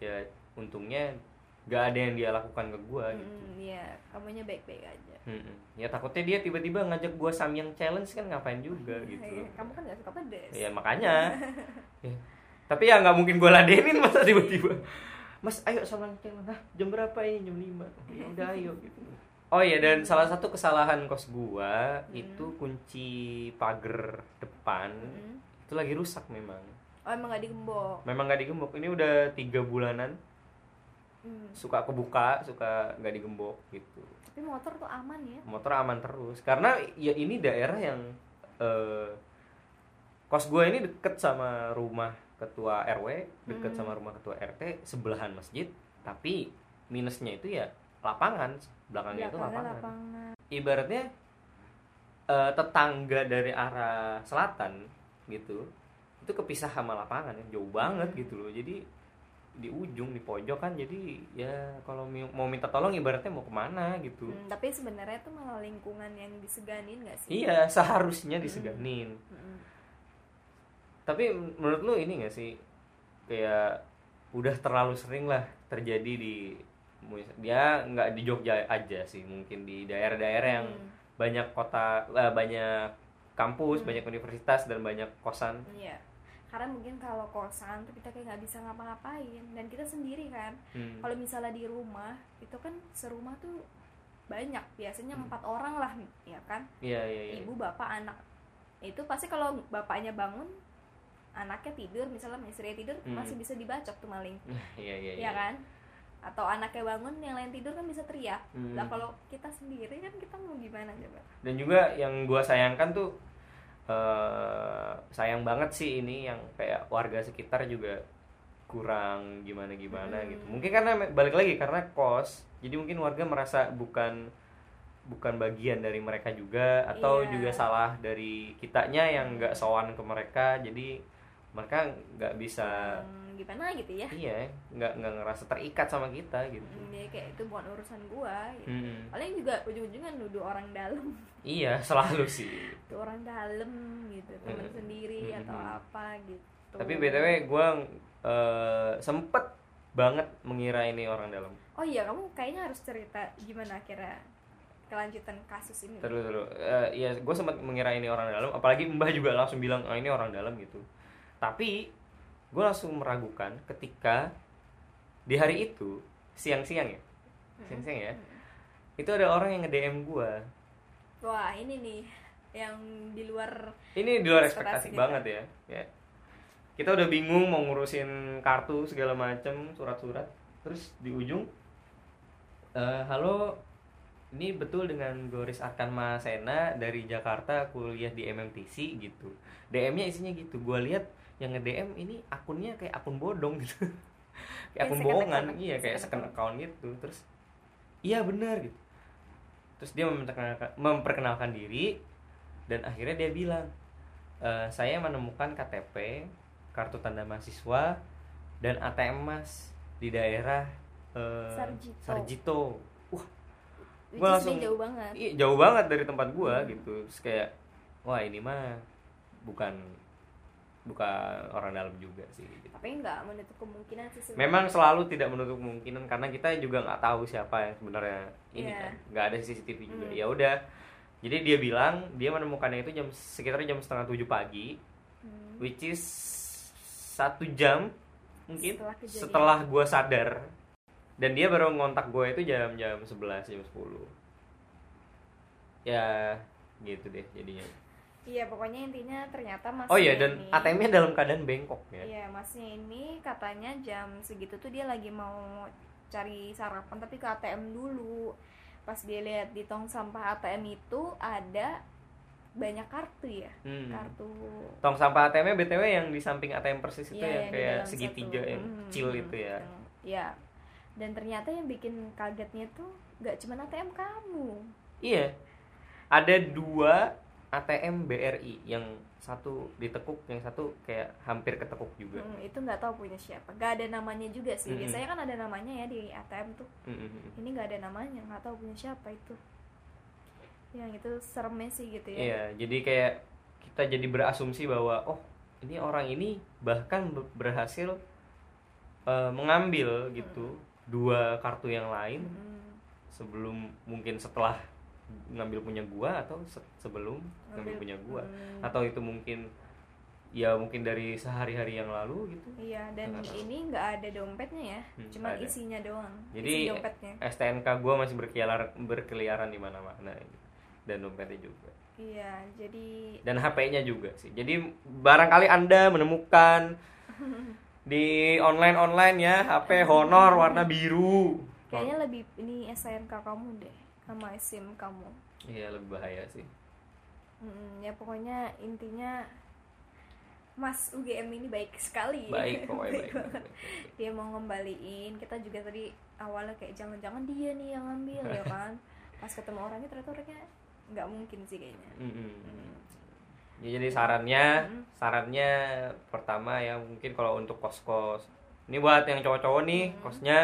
ya untungnya gak ada yang dia lakukan ke gue gitu Hmm, ya, kamunya baik-baik aja. Mm-mm. ya takutnya dia tiba-tiba ngajak gue samyang challenge kan ngapain juga gitu Iya, Kamu kan gak suka pedes. ya makanya Ya. tapi ya nggak mungkin gue ladenin masa tiba-tiba mas ayo samyang challenge Hah, jam berapa ini jam 5 ya udah ayo gitu oh iya dan salah satu kesalahan kos gua itu kunci pagar depan Hmm. itu lagi rusak memang Oh emang gak digembok. memang nggak digembok ini udah tiga bulanan Hmm. suka kebuka suka nggak digembok gitu Tapi motor tuh aman ya. motor aman terus karena ya ini daerah yang eh, kos gue ini deket sama rumah ketua RW deket Hmm. sama rumah ketua RT sebelahan masjid tapi minusnya itu ya lapangan belakangnya itu Belakangnya lapangan lapangan. ibaratnya eh, tetangga dari arah selatan gitu itu kepisah sama lapangan ya jauh banget gitu loh jadi di ujung di pojok kan jadi ya kalau mau minta tolong ibaratnya mau ke mana gitu Hmm, tapi sebenarnya tuh malah lingkungan yang diseganin gak sih? iya seharusnya diseganin Mm-mm. tapi menurut lu ini gak sih kayak udah terlalu sering lah terjadi di dia nggak di Jogja aja sih mungkin di daerah-daerah yang Hmm, banyak kota eh, banyak kampus Hmm. banyak universitas dan banyak kosan Iya. Karena mungkin kalau kosan tuh kita kayak nggak bisa ngapa-ngapain dan kita sendiri kan. Hmm. Kalau misalnya di rumah itu kan serumah tuh banyak biasanya Hmm. empat orang lah ya kan iya iya iya ibu bapak anak itu pasti kalau bapaknya bangun anaknya tidur misalnya istrinya tidur Hmm. masih bisa dibacok tuh maling iya iya ya kan atau anaknya bangun yang lain tidur kan bisa teriak Hmm. lah kalau kita sendiri kan kita mau gimana coba dan juga yang gua sayangkan tuh eh sayang banget sih ini yang kayak warga sekitar juga kurang gimana gimana Hmm. gitu mungkin karena balik lagi karena kos jadi mungkin warga merasa bukan bukan bagian dari mereka juga atau Iya. juga salah dari kitanya yang nggak sowan ke mereka jadi mereka nggak bisa Hmm, gimana gitu ya iya nggak nggak ngerasa terikat sama kita gitu jadi kayak itu bukan urusan gua gitu. Hmm. paling juga ujung-ujungnya nuduh orang dalam iya selalu sih itu orang dalam gitu teman Hmm. sendiri Hmm. atau apa gitu Tapi btw gue eh, sempet banget mengira ini orang dalam. oh iya kamu kayaknya harus cerita gimana akhirnya kelanjutan kasus ini Terus terus, Eh, ya gue sempet mengira ini orang dalam. Apalagi Mbah juga langsung bilang, oh ini orang dalam gitu. Tapi gue langsung meragukan ketika di hari itu siang-siang ya, siang-siang ya, itu ada orang yang nge DM gue. wah ini nih yang di luar Ini di luar Ekspektasi kita. banget ya. ya. Kita udah bingung mau ngurusin kartu segala macem, surat-surat. Terus di ujung, eh, halo, ini betul dengan Goris Arkan Masena dari Jakarta kuliah di MMTC gitu. DM-nya isinya gitu. Gue lihat yang nge-DM ini akunnya kayak akun bodong gitu. kayak akun bohongan, account, iya kayak second account gitu. Terus, iya benar gitu. Terus dia memperkenalkan, memperkenalkan diri dan akhirnya dia bilang, "Eh, saya menemukan KTP, kartu tanda mahasiswa dan ATM Mas di daerah eh, Sarjito. Sarjito. Wah, Gua langsung- jauh banget Iya, jauh banget dari tempat gua Hmm. gitu. Terus kayak wah ini mah bukan bukan orang dalam juga sih. gitu. tapi nggak menutup kemungkinan sih sebenarnya. Memang selalu tidak menutup kemungkinan karena kita juga nggak tahu siapa yang sebenarnya ini Iya. kan. Nggak ada CCTV juga. Hmm. Ya udah. Jadi dia bilang dia menemukannya itu jam sekitar jam setengah tujuh pagi, Hmm. which is satu jam mungkin Setelah kejadian. setelah gua sadar dan dia baru ngontak gue itu jam jam 11 jam 10 ya gitu deh jadinya iya pokoknya intinya ternyata masih oh iya dan ini, ATM-nya dalam keadaan bengkok ya Iya, masnya ini katanya jam segitu tuh dia lagi mau cari sarapan tapi ke ATM dulu. Pas dia lihat di tong sampah ATM itu ada banyak kartu ya Hmm. kartu Tong sampah ATM-nya BTW yang di samping ATM persis itu Iya, yang kayak segitiga satu. yang Hmm, kecil itu ya. yang- ya dan ternyata yang bikin kagetnya tuh nggak cuma ATM kamu Iya. Ada dua ATM BRI yang satu ditekuk, yang satu kayak hampir ketekuk juga. Hmm, itu nggak tahu punya siapa. Nggak ada namanya juga sih. Hmm. biasanya kan ada namanya ya di ATM tuh. Mm-mm. ini nggak ada namanya nggak tahu punya siapa itu. Yang itu seremnya sih gitu ya. Iya, jadi kayak kita jadi berasumsi bahwa oh ini orang ini bahkan be- berhasil eh, mengambil gitu dua kartu yang lain Hmm, sebelum mungkin setelah ngambil punya gua atau se- sebelum ngambil punya gua hmm, atau itu mungkin ya mungkin dari sehari-hari yang lalu gitu iya dan tahu. ini nggak ada dompetnya ya Hmm, cuma ada. isinya doang Jadi, isi dompetnya STNK gua masih berkeliaran berkeliaran di mana-mana gitu. dan dompetnya juga iya jadi dan HP-nya juga sih. Jadi barangkali Anda menemukan di online-online ya HP Honor warna biru. kayaknya lebih ini SNK kamu deh sama SIM kamu Iya, lebih bahaya sih. Hmm, ya pokoknya intinya Mas UGM ini baik sekali Baik pokoknya baik. banget. dia mau ngembaliin kita juga tadi awalnya kayak jangan-jangan dia nih yang ngambil ya kan pas ketemu orangnya ternyata orangnya nggak mungkin sih kayaknya. Hmm. Ya, jadi sarannya, Mm. sarannya pertama ya mungkin kalau untuk kos-kos. Ini buat yang cowok-cowok nih, Mm. kosnya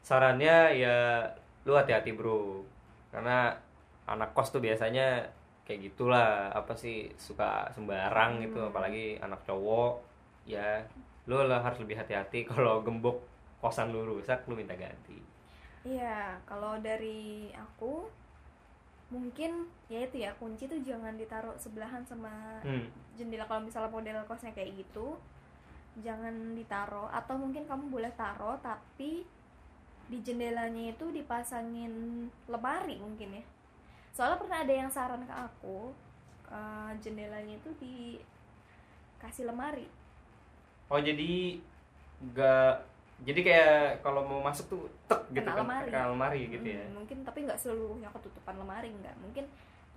sarannya ya lu hati-hati, Bro. Karena anak kos tuh biasanya kayak gitulah, apa sih suka sembarang gitu, Hmm. apalagi anak cowok. Ya, lu lah harus lebih hati-hati kalau gembok kosan lu rusak, lu minta ganti. Iya, kalau dari aku mungkin ya itu ya kunci tuh jangan ditaruh sebelahan sama Hmm. jendela kalau misalnya model kosnya kayak gitu jangan ditaruh atau mungkin kamu boleh taruh tapi di jendelanya itu dipasangin lemari mungkin ya soalnya pernah ada yang saran ke aku eh, jendelanya itu dikasih lemari Oh, jadi gak jadi kayak kalau mau masuk tuh tek gitu Kena kan, lemari. kena lemari gitu ya. Hmm, mungkin tapi nggak seluruhnya ketutupan lemari nggak mungkin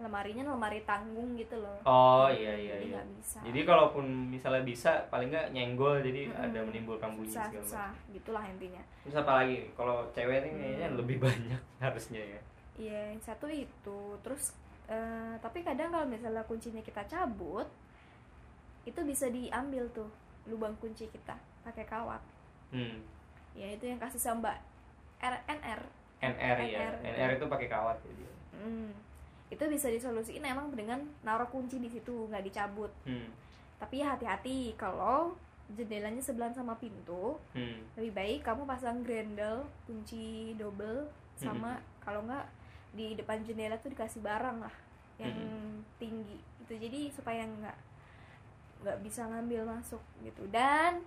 lemarinya lemari tanggung gitu loh Oh iya iya jadi iya. bisa Jadi kalaupun misalnya bisa paling nggak nyenggol jadi Mm-mm. ada menimbulkan bunyi susah segala susah gitulah intinya. Terus apa lagi? Kalau cewek kayaknya Hmm. lebih banyak harusnya ya. Iya, yang satu itu. Terus eh, tapi kadang kalau misalnya kuncinya kita cabut, itu bisa diambil tuh lubang kunci kita pakai kawat. Hmm. Ya itu yang kasih sama Mbak RNR. NR ya. NR. NR itu pakai kawat jadi. Hmm. Itu bisa disolusiin emang dengan naruh kunci di situ nggak dicabut. Hmm. Tapi ya hati-hati kalau jendelanya sebelahan sama pintu, Hmm. lebih baik kamu pasang grendel kunci double sama kalau nggak di depan jendela tuh dikasih barang lah yang tinggi itu jadi supaya nggak nggak bisa ngambil masuk gitu dan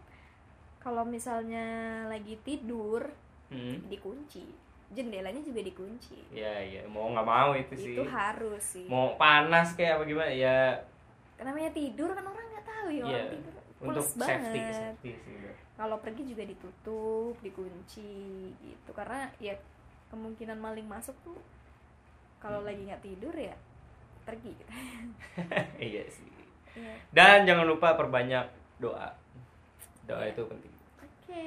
kalau misalnya lagi tidur Hmm. dikunci jendelanya juga dikunci Ya ya mau nggak mau itu sih. itu harus sih Mau panas kayak apa gimana ya namanya tidur kan orang nggak tahu ya Iya, orang tidur untuk safety banget safety sih. kalau pergi juga ditutup dikunci gitu karena ya kemungkinan maling masuk tuh kalau Hmm. lagi nggak tidur ya pergi gitu. iya sih. Iya. Dan jangan lupa perbanyak doa. Doa Iya. itu penting. oke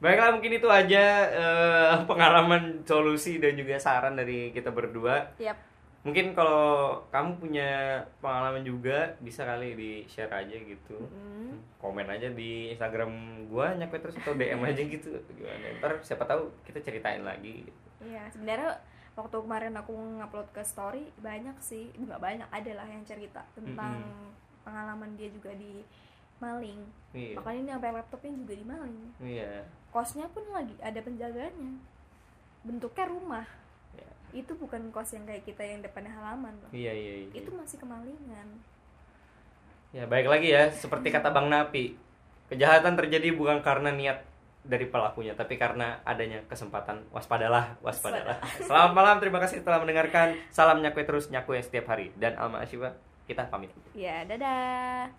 Baiklah mungkin itu aja eh, pengalaman solusi dan juga saran dari kita berdua. Yap. Mungkin kalau kamu punya pengalaman juga bisa kali di share aja gitu. Mm. Komen aja di Instagram gua nyakwe terus atau DM aja gitu. Gimana? Ntar siapa tahu kita ceritain lagi. Iya, sebenarnya waktu kemarin aku ngupload ke story banyak sih, nggak banyak, ada lah yang cerita tentang pengalaman dia juga di maling. Iya. Makanya ini sampai laptopnya juga dimaling. Iya. Kosnya pun lagi ada penjaganya. Bentuknya rumah. Iya. Itu bukan kos yang kayak kita yang depannya halaman loh. Iya iya iya. Itu masih kemalingan. Ya baik lagi ya, seperti kata Bang Napi, kejahatan terjadi bukan karena niat dari pelakunya, tapi karena adanya kesempatan. Waspadalah, waspadalah. Selamat malam, terima kasih telah mendengarkan. Salam nyakwe terus nyakwe setiap hari. Dan Alma Asyifa, kita pamit. Ya, dadah.